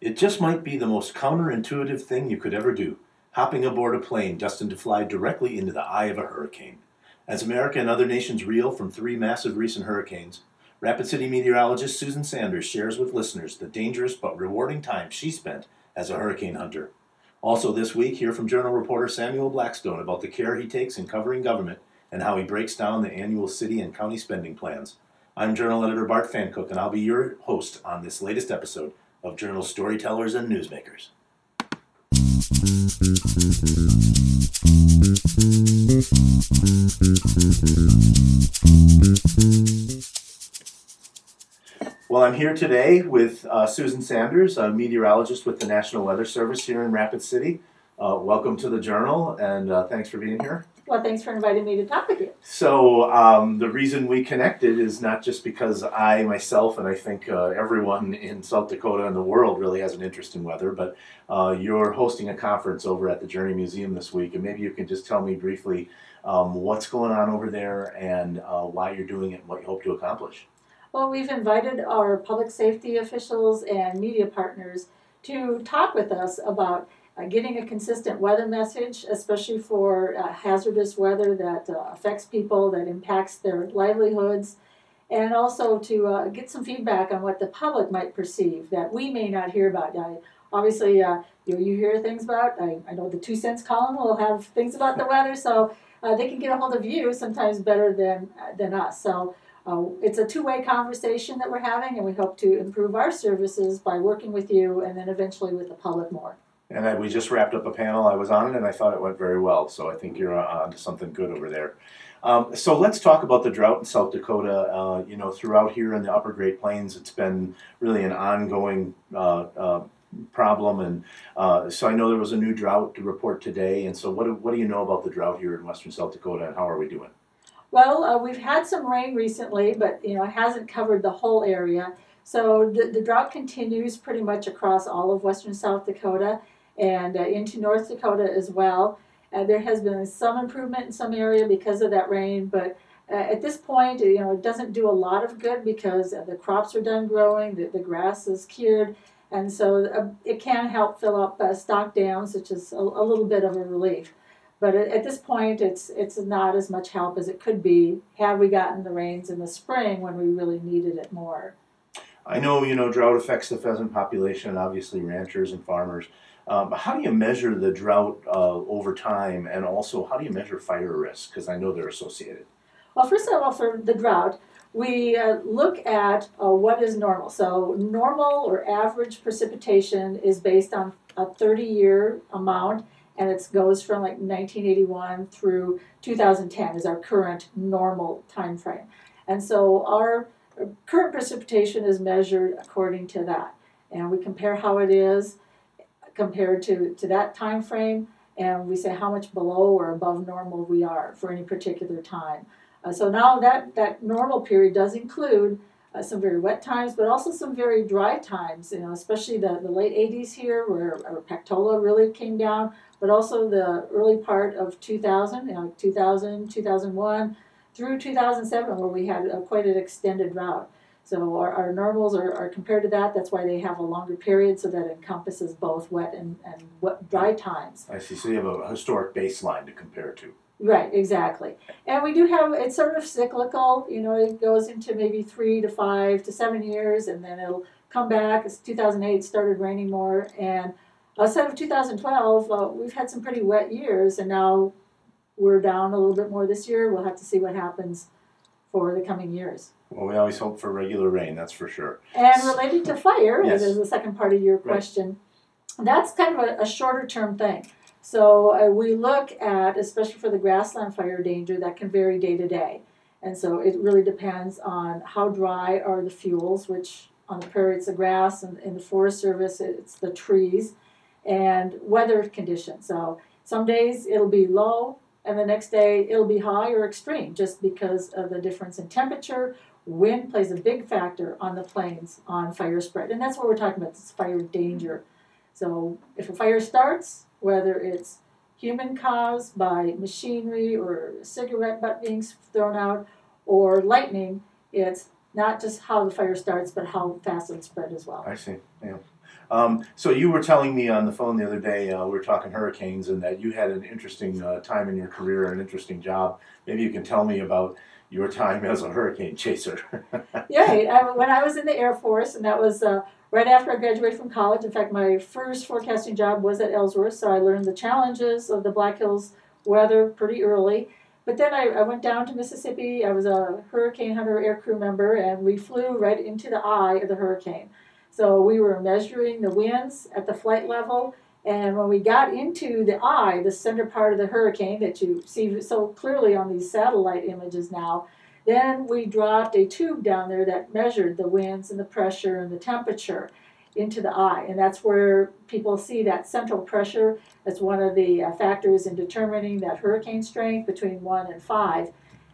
It just might be the most counterintuitive thing you could ever do hopping aboard a plane destined to fly directly into the eye of a hurricane. As America and other nations reel from three massive recent hurricanes, Rapid City meteorologist Susan Sanders shares with listeners the dangerous but rewarding time she spent as a hurricane hunter. Also, this week, hear from journal reporter Samuel Blackstone about the care he takes in covering government and how he breaks down the annual city and county spending plans. I'm journal editor Bart Pfankuch, and I'll be your host on this latest episode of Journal Storytellers and Newsmakers. Well, I'm here today with uh, Susan Sanders, a meteorologist with the National Weather Service here in Rapid City. Uh, welcome to the Journal, and uh, thanks for being here. Well, thanks for inviting me to talk with you. So, um, the reason we connected is not just because I myself, and I think uh, everyone in South Dakota and the world really has an interest in weather, but uh, you're hosting a conference over at the Journey Museum this week, and maybe you can just tell me briefly um, what's going on over there and uh, why you're doing it and what you hope to accomplish. Well, we've invited our public safety officials and media partners to talk with us about uh, getting a consistent weather message, especially for uh, hazardous weather that uh, affects people, that impacts their livelihoods, and also to uh, get some feedback on what the public might perceive that we may not hear about. I, obviously, uh, you, you hear things about, I, I know the two cents column will have things about the weather, so uh, they can get a hold of you sometimes better than, than us. So it's a two-way conversation that we're having, and we hope to improve our services by working with you and then eventually with the public more. And I, we just wrapped up a panel. I was on it, and I thought it went very well. So I think you're on to something good over there. Um, so let's talk about the drought in South Dakota. Uh, you know, throughout here in the Upper Great Plains, it's been really an ongoing uh, uh, problem. And uh, so I know there was a new drought to report today. And so what do, what do you know about the drought here in Western South Dakota, and how are we doing? Well, uh, we've had some rain recently, but you know it hasn't covered the whole area. So the, the drought continues pretty much across all of Western South Dakota and uh, into North Dakota as well. Uh, there has been some improvement in some area because of that rain, but uh, at this point, you know, it doesn't do a lot of good because the crops are done growing, the, the grass is cured, and so uh, it can help fill up uh, stock dams, which is a, a, little bit of a relief. But at, at this point, it's it's not as much help as it could be had we gotten the rains in the spring when we really needed it more. I know you know drought affects the pheasant population, obviously ranchers and farmers. Um, how do you measure the drought uh, over time, and also how do you measure fire risk? Because I know they're associated. Well, first of all, for the drought, we uh, look at uh, what is normal. So, normal or average precipitation is based on a 30 year amount, and it goes from like 1981 through 2010 is our current normal time frame. And so, our current precipitation is measured according to that. And we compare how it is compared to, to that time frame, and we say how much below or above normal we are for any particular time. Uh, so now that, that normal period does include uh, some very wet times, but also some very dry times, you know, especially the, the late 80s here where our Pactola really came down, but also the early part of 2000, you know, 2000, 2001, through 2007 where we had a, quite an extended drought. So our, our normals are, are compared to that. That's why they have a longer period, so that encompasses both wet and, and wet, dry times. I see. So you have a historic baseline to compare to. Right, exactly. And we do have, it's sort of cyclical, you know, it goes into maybe three to five to seven years, and then it'll come back. It's 2008 started raining more, and outside of 2012, uh, we've had some pretty wet years, and now we're down a little bit more this year. We'll have to see what happens for the coming years. Well, we always hope for regular rain, that's for sure. And related to fire, yes. as the second part of your question, right. that's kind of a, a shorter term thing. So uh, we look at, especially for the grassland fire danger, that can vary day to day. And so it really depends on how dry are the fuels, which on the prairie it's the grass, and in the Forest Service it's the trees, and weather conditions. So some days it'll be low, and the next day it'll be high or extreme just because of the difference in temperature Wind plays a big factor on the plains on fire spread, and that's what we're talking about. This fire danger. So if a fire starts, whether it's human caused by machinery or cigarette butt being thrown out or lightning, it's not just how the fire starts, but how fast it spread as well. I see. Yeah. Um, so you were telling me on the phone the other day, uh, we were talking hurricanes, and that you had an interesting uh, time in your career, an interesting job. Maybe you can tell me about your time as a hurricane chaser. yeah, I, when I was in the Air Force, and that was uh, right after I graduated from college. In fact, my first forecasting job was at Ellsworth, so I learned the challenges of the Black Hills weather pretty early. But then I, I went down to Mississippi. I was a Hurricane Hunter air crew member, and we flew right into the eye of the hurricane. So we were measuring the winds at the flight level. And when we got into the eye, the center part of the hurricane that you see so clearly on these satellite images now, then we dropped a tube down there that measured the winds and the pressure and the temperature into the eye. And that's where people see that central pressure. as one of the uh, factors in determining that hurricane strength between one and five.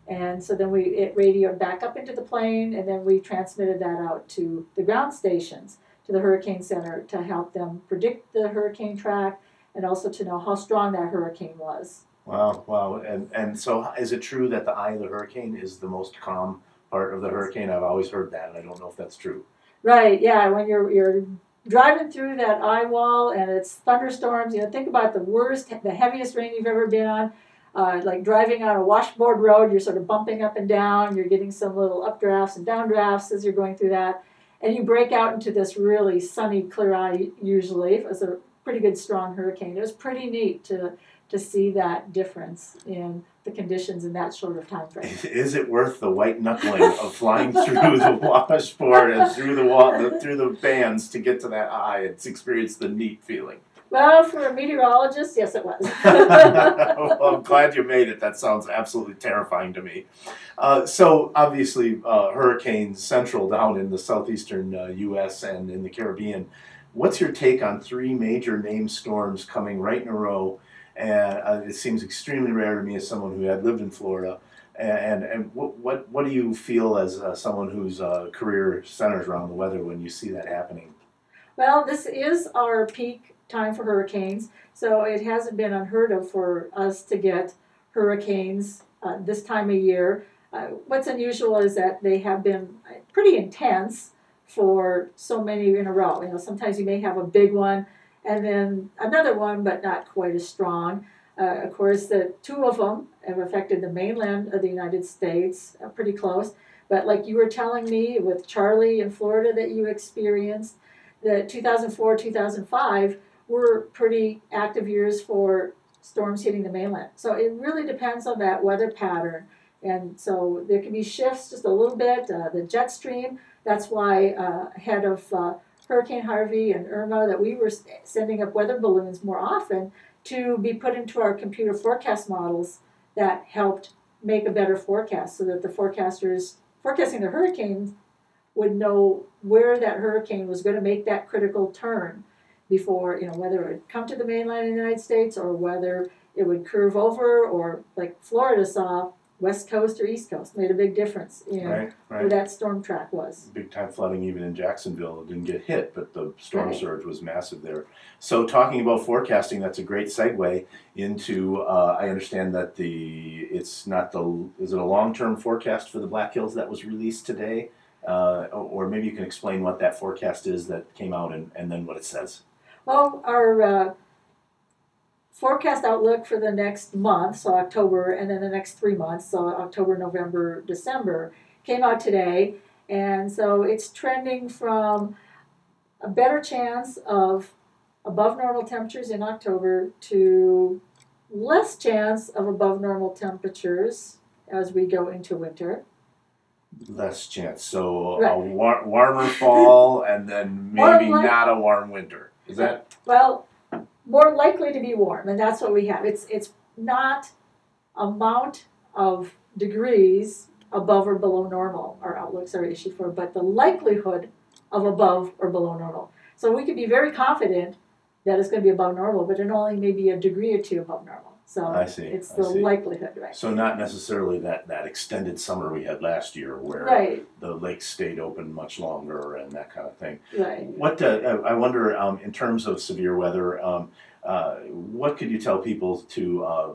And so then we it radioed back up into the plane, and then we transmitted that out to the ground stations, to the Hurricane Center, to help them predict the hurricane track and also to know how strong that hurricane was. Wow, wow. And, and so is it true that the eye of the hurricane is the most calm part of the hurricane? I've always heard that, and I don't know if that's true. Right, yeah. When you're, you're driving through that eye wall and it's thunderstorms, you know, think about the worst, the heaviest rain you've ever been on. Uh, like driving on a washboard road, you're sort of bumping up and down, you're getting some little updrafts and downdrafts as you're going through that. And you break out into this really sunny, clear eye, usually. It was a pretty good, strong hurricane. It was pretty neat to to see that difference in the conditions in that short of time frame. Is it worth the white knuckling of flying through the washboard and through the, wa- through the bands to get to that eye and experience the neat feeling? Well, for a meteorologist, yes, it was. well, I'm glad you made it. That sounds absolutely terrifying to me. Uh, so, obviously, uh, Hurricane Central down in the southeastern uh, U.S. and in the Caribbean. What's your take on three major name storms coming right in a row? and uh, it seems extremely rare to me as someone who had lived in Florida. And and what what, what do you feel as uh, someone whose uh, career centers around the weather when you see that happening? Well, this is our peak time for hurricanes, so it hasn't been unheard of for us to get hurricanes uh, this time of year. Uh, what's unusual is that they have been pretty intense for so many in a row. You know, sometimes you may have a big one and then another one, but not quite as strong. Uh, of course, the two of them have affected the mainland of the United States, uh, pretty close. But like you were telling me with Charley in Florida that you experienced, the 2004 2005 were pretty active years for storms hitting the mainland. So it really depends on that weather pattern. And so there can be shifts just a little bit. Uh, the jet stream, that's why uh, ahead of uh, Hurricane Harvey and Irma that we were sending up weather balloons more often to be put into our computer forecast models that helped make a better forecast so that the forecasters forecasting the hurricanes would know where that hurricane was going to make that critical turn before, you know, whether it would come to the mainland of the United States or whether it would curve over or like Florida saw west coast or east coast made a big difference in right, right. where that storm track was. Big time flooding even in Jacksonville it didn't get hit, but the storm right. surge was massive there. So talking about forecasting, that's a great segue into. Uh, I understand that the it's not the is it a long term forecast for the Black Hills that was released today, uh, or maybe you can explain what that forecast is that came out and, and then what it says. Well, our uh, forecast outlook for the next month, so October, and then the next three months, so October, November, December, came out today. And so it's trending from a better chance of above normal temperatures in October to less chance of above normal temperatures as we go into winter. Less chance. So right. a war- warmer fall and then maybe like, not a warm winter. Is that? Well, more likely to be warm, and that's what we have. It's it's not amount of degrees above or below normal our outlooks are issued for, but the likelihood of above or below normal. So we could be very confident that it's going to be above normal, but it only may be a degree or two above normal. So I see. It's the see. likelihood, right? So not necessarily that, that extended summer we had last year, where right. the lakes stayed open much longer and that kind of thing. Right. What uh, I wonder, um, in terms of severe weather, um, uh, what could you tell people to uh,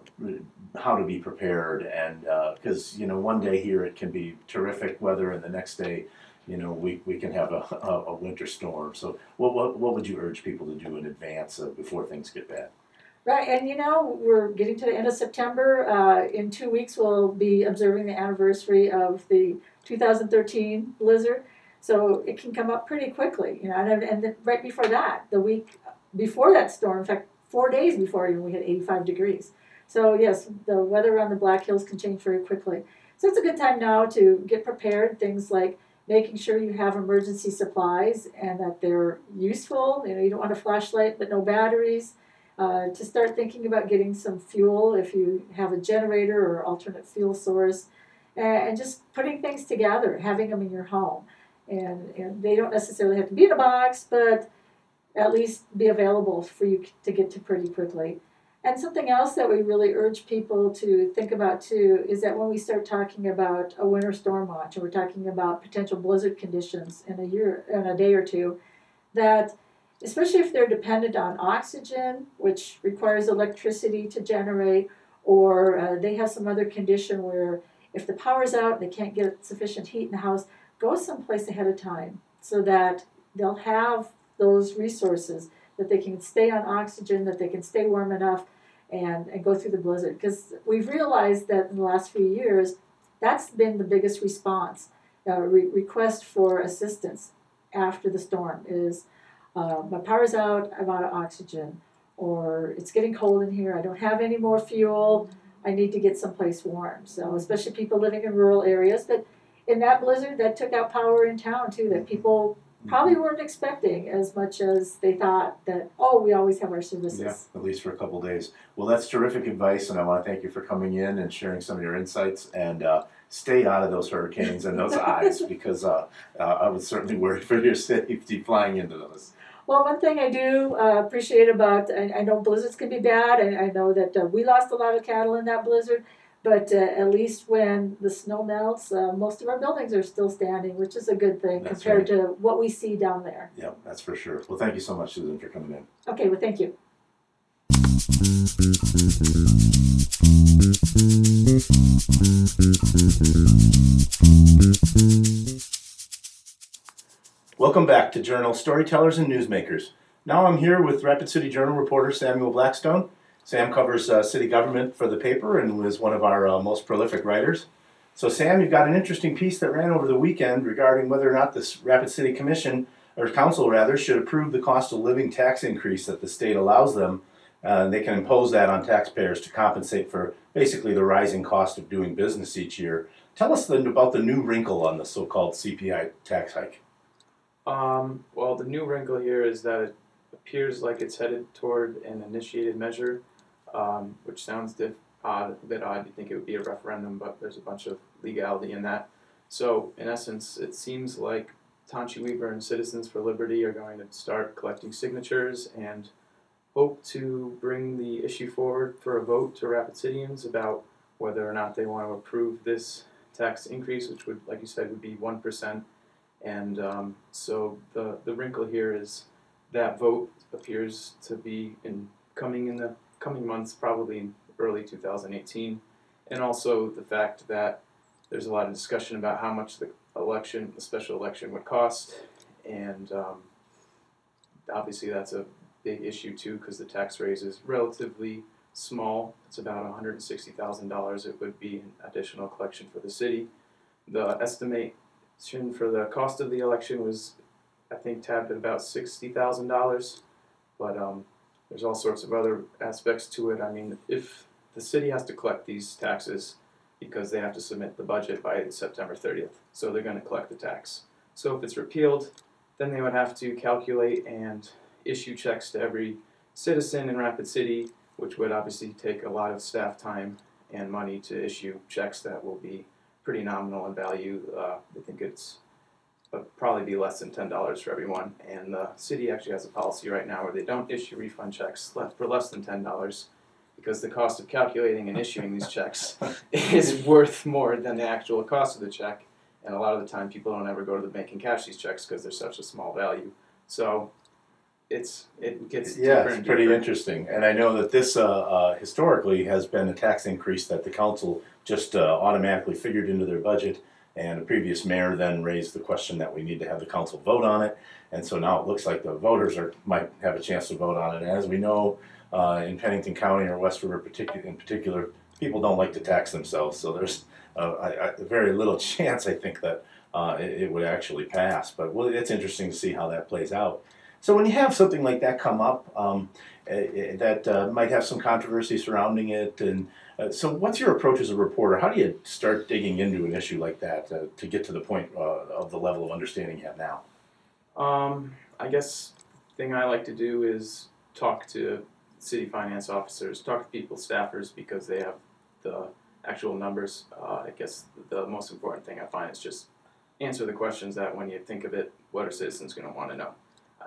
how to be prepared? And because uh, you know, one day here it can be terrific weather, and the next day you know, we, we can have a, a, a winter storm. So what, what, what would you urge people to do in advance of, before things get bad? Right, and you know, we're getting to the end of September. Uh, in two weeks, we'll be observing the anniversary of the 2013 blizzard. So it can come up pretty quickly, you know. And, and then right before that, the week before that storm, in fact, four days before even we had 85 degrees. So yes, the weather around the Black Hills can change very quickly. So it's a good time now to get prepared. Things like making sure you have emergency supplies and that they're useful. You know, you don't want a flashlight but no batteries. Uh, to start thinking about getting some fuel if you have a generator or alternate fuel source, and, just putting things together, having them in your home. And, and they don't necessarily have to be in a box, but at least be available for you to get to pretty quickly. And something else that we really urge people to think about too is that when we start talking about a winter storm watch and we're talking about potential blizzard conditions in a year in a day or two, that especially if they're dependent on oxygen, which requires electricity to generate, or uh, they have some other condition where if the power's out and they can't get sufficient heat in the house, go someplace ahead of time so that they'll have those resources that they can stay on oxygen, that they can stay warm enough and, and go through the blizzard. Because we've realized that in the last few years, that's been the biggest response, uh, re- request for assistance after the storm is uh, my power's out, I'm out of oxygen, or it's getting cold in here, I don't have any more fuel, I need to get someplace warm. So, especially people living in rural areas, but in that blizzard, that took out power in town too, that people probably weren't expecting as much as they thought that, oh, we always have our services. Yeah, at least for a couple days. Well, that's terrific advice, and I want to thank you for coming in and sharing some of your insights. And uh, stay out of those hurricanes and those eyes because uh, uh, I was certainly worried for your safety flying into those. Well, one thing I do uh, appreciate about, I, I, know blizzards can be bad, and I know that uh, we lost a lot of cattle in that blizzard, but uh, at least when the snow melts, uh, most of our buildings are still standing, which is a good thing That's compared to what we see down there. Yeah, that's for sure. Well, thank you so much, Susan, for coming in. Okay, well, thank you. Welcome back to Journal Storytellers and Newsmakers. Now I'm here with Rapid City Journal reporter Samuel Blackstone. Sam covers uh, city government for the paper and was one of our uh, most prolific writers. So, Sam, you've got an interesting piece that ran over the weekend regarding whether or not this Rapid City Commission, or Council rather, should approve the cost of living tax increase that the state allows them. Uh, they can impose that on taxpayers to compensate for basically the rising cost of doing business each year. Tell us then about the new wrinkle on the so called CPI tax hike. Um, well, the new wrinkle here is that it appears like it's headed toward an initiated measure, um, which sounds diff- odd, a bit odd. You think it would be a referendum, but there's a bunch of legality in that. So, in essence, it seems like Tonchi Weaver and Citizens for Liberty are going to start collecting signatures and hope to bring the issue forward for a vote to Rapid Cityans about whether or not they want to approve this tax increase, which would, like you said, would be one percent and um, so the, the wrinkle here is that vote appears to be in coming in the coming months, probably in early 2018. And also the fact that there's a lot of discussion about how much the election, the special election, would cost. And um, obviously that's a big issue too because the tax raise is relatively small. It's about $160,000. It would be an additional collection for the city. The estimate for the cost of the election was, I think, tabbed at about sixty thousand dollars. But um, there's all sorts of other aspects to it. I mean, if the city has to collect these taxes because they have to submit the budget by September 30th, so they're going to collect the tax. So if it's repealed, then they would have to calculate and issue checks to every citizen in Rapid City, which would obviously take a lot of staff time and money to issue checks that will be pretty nominal in value. Uh, I think it's uh, probably be less than ten dollars for everyone. And the city actually has a policy right now where they don't issue refund checks for less than ten dollars because the cost of calculating and issuing these checks is worth more than the actual cost of the check. And a lot of the time, people don't ever go to the bank and cash these checks because they're such a small value. So it's it gets yeah, it's pretty deeper. interesting. And I know that this uh, uh, historically has been a tax increase that the council just uh, automatically figured into their budget. And the previous mayor then raised the question that we need to have the council vote on it. And so now it looks like the voters are, might have a chance to vote on it. And as we know, uh, in Pennington County or West River particu- in particular, people don't like to tax themselves. So there's uh, I, I, very little chance, I think, that uh, it, it would actually pass. But well, it's interesting to see how that plays out. So when you have something like that come up, um, eh, eh, that uh, might have some controversy surrounding it, and uh, so what's your approach as a reporter? How do you start digging into an issue like that uh, to get to the point uh, of the level of understanding you have now? Um, I guess thing I like to do is talk to city finance officers, talk to people, staffers, because they have the actual numbers. Uh, I guess the most important thing I find is just answer the questions that when you think of it, what are citizens going to want to know?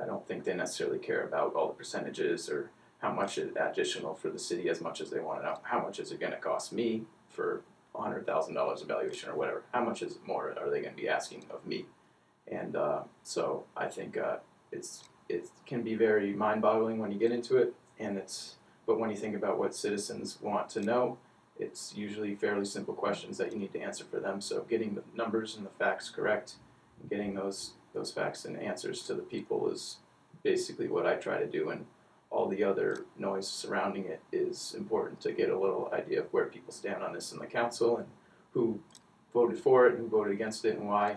I don't think they necessarily care about all the percentages or how much is additional for the city as much as they want to know how much is it going to cost me for hundred thousand dollars evaluation or whatever. How much is more are they going to be asking of me? And uh, so I think uh, it's it can be very mind-boggling when you get into it, and it's but when you think about what citizens want to know, it's usually fairly simple questions that you need to answer for them. So getting the numbers and the facts correct, getting those those facts and answers to the people is basically what I try to do, and all the other noise surrounding it is important to get a little idea of where people stand on this in the council and who voted for it, and who voted against it, and why.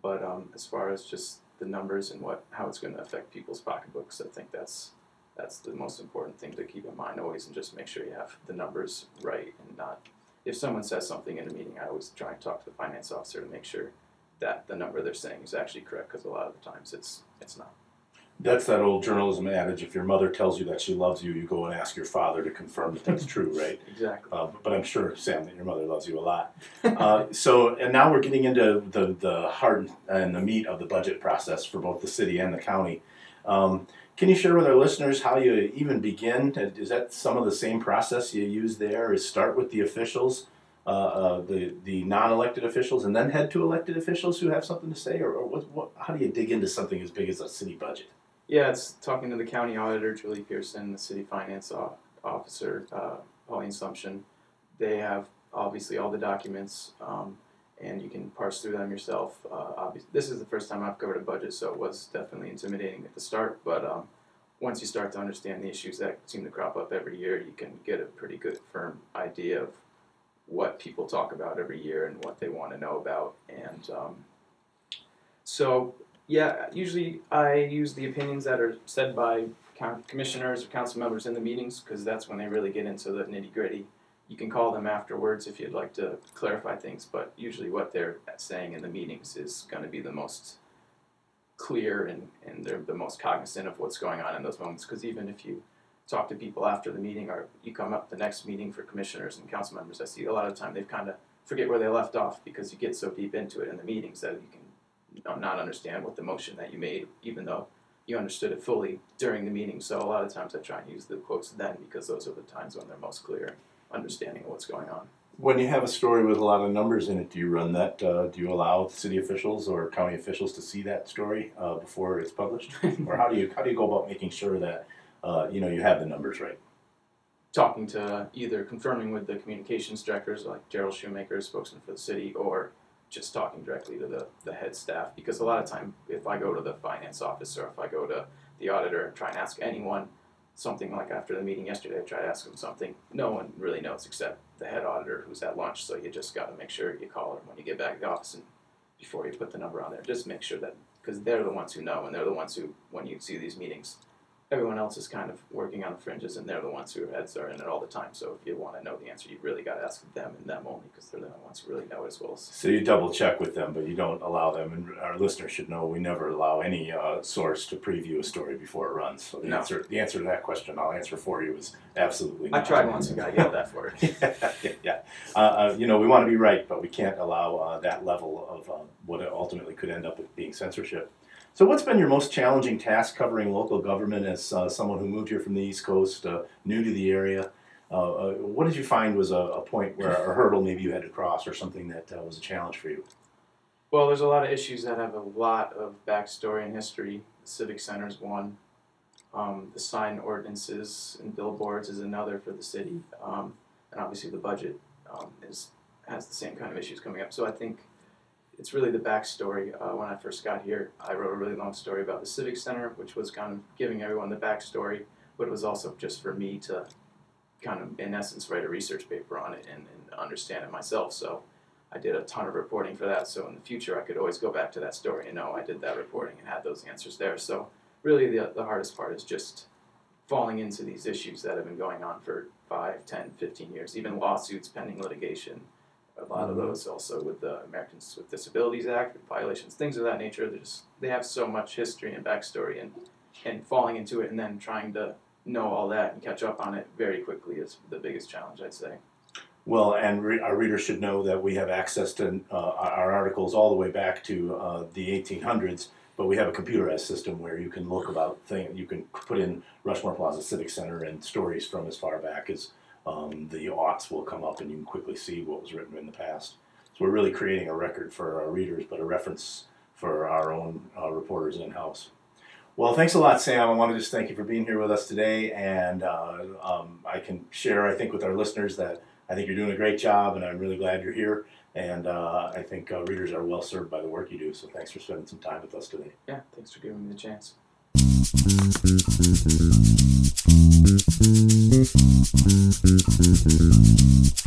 But um, as far as just the numbers and what how it's going to affect people's pocketbooks, I think that's that's the most important thing to keep in mind always, and just make sure you have the numbers right and not. If someone says something in a meeting, I always try and talk to the finance officer to make sure that the number they're saying is actually correct, because a lot of the times it's it's not. That's that old journalism adage: if your mother tells you that she loves you, you go and ask your father to confirm that that's true, right? Exactly. Uh, but I'm sure, Sam, that your mother loves you a lot. Uh, so, and now we're getting into the the heart and the meat of the budget process for both the city and the county. Um, can you share with our listeners how you even begin? Is that some of the same process you use there? Is start with the officials, uh, uh, the the non-elected officials, and then head to elected officials who have something to say, or, or what, what? How do you dig into something as big as a city budget? Yeah, it's talking to the county auditor, Julie Pearson, the city finance officer, uh, Pauline Sumption. They have obviously all the documents, um, and you can parse through them yourself. Uh, this is the first time I've covered a budget, so it was definitely intimidating at the start. But um, once you start to understand the issues that seem to crop up every year, you can get a pretty good, firm idea of what people talk about every year and what they want to know about. And um, so yeah, usually I use the opinions that are said by commissioners or council members in the meetings because that's when they really get into the nitty gritty. You can call them afterwards if you'd like to clarify things, but usually what they're saying in the meetings is going to be the most clear and, and they're the most cognizant of what's going on in those moments because even if you talk to people after the meeting or you come up the next meeting for commissioners and council members, I see a lot of time they've kind of forget where they left off because you get so deep into it in the meetings that you can not understand what the motion that you made, even though you understood it fully during the meeting. So a lot of times I try and use the quotes then because those are the times when they're most clear, understanding of what's going on. When you have a story with a lot of numbers in it, do you run that? Uh, do you allow city officials or county officials to see that story uh, before it's published, or how do you how do you go about making sure that uh, you know you have the numbers right? Talking to either confirming with the communications directors like Darrell Shoemaker, spokesman for the city, or just talking directly to the, the head staff because a lot of time if I go to the finance office or if I go to the auditor and try and ask anyone something like after the meeting yesterday, I try to ask them something. No one really knows except the head auditor who's at lunch. So you just got to make sure you call her when you get back to the office and before you put the number on there. Just make sure that because they're the ones who know and they're the ones who when you see these meetings everyone else is kind of working on the fringes and they're the ones who heads are in it all the time. So if you want to know the answer, you really got to ask them and them only because they're the ones who really know as well as. So you double check with them, but you don't allow them, and our listeners should know we never allow any uh, source to preview a story before it runs. So the No. answer, the answer to that question, I'll answer for you is absolutely. I not. tried once and got yelled at for it. yeah, yeah. Uh, uh, you know, we want to be right, but we can't allow uh, that level of uh, what ultimately could end up with being censorship. So, what's been your most challenging task covering local government as uh, someone who moved here from the East Coast, uh, new to the area? Uh, uh, what did you find was a, a point where a hurdle maybe you had to cross, or something that uh, was a challenge for you? Well, there's a lot of issues that have a lot of backstory and history. The Civic Center is one. Um, the sign ordinances and billboards is another for the city, um, and obviously the budget um, is has the same kind of issues coming up. So I think it's really the backstory. Uh, when I first got here, I wrote a really long story about the Civic Center, which was kind of giving everyone the backstory, but it was also just for me to kind of, in essence, write a research paper on it and, and understand it myself. So I did a ton of reporting for that. So in the future, I could always go back to that story and know I did that reporting and had those answers there. So really, the, the hardest part is just falling into these issues that have been going on for 5, 10, 15 years, even lawsuits pending litigation. A lot of those also with the Americans with Disabilities Act violations, things of that nature. They just they have so much history and backstory, and and falling into it and then trying to know all that and catch up on it very quickly is the biggest challenge, I'd say. Well, and re- our readers should know that we have access to uh, our articles all the way back to uh, the 1800s, but we have a computerized system where you can look about things. You can put in Rushmore Plaza Civic Center and stories from as far back as um, the aughts will come up, and you can quickly see what was written in the past. So we're really creating a record for our readers, but a reference for our own uh, reporters in house. Well, thanks a lot, Sam. I want to just thank you for being here with us today, and uh, um, I can share, I think, with our listeners that I think you're doing a great job, and I'm really glad you're here. And uh, I think uh, readers are well served by the work you do. So thanks for spending some time with us today. Yeah, thanks for giving me the chance. Thank you.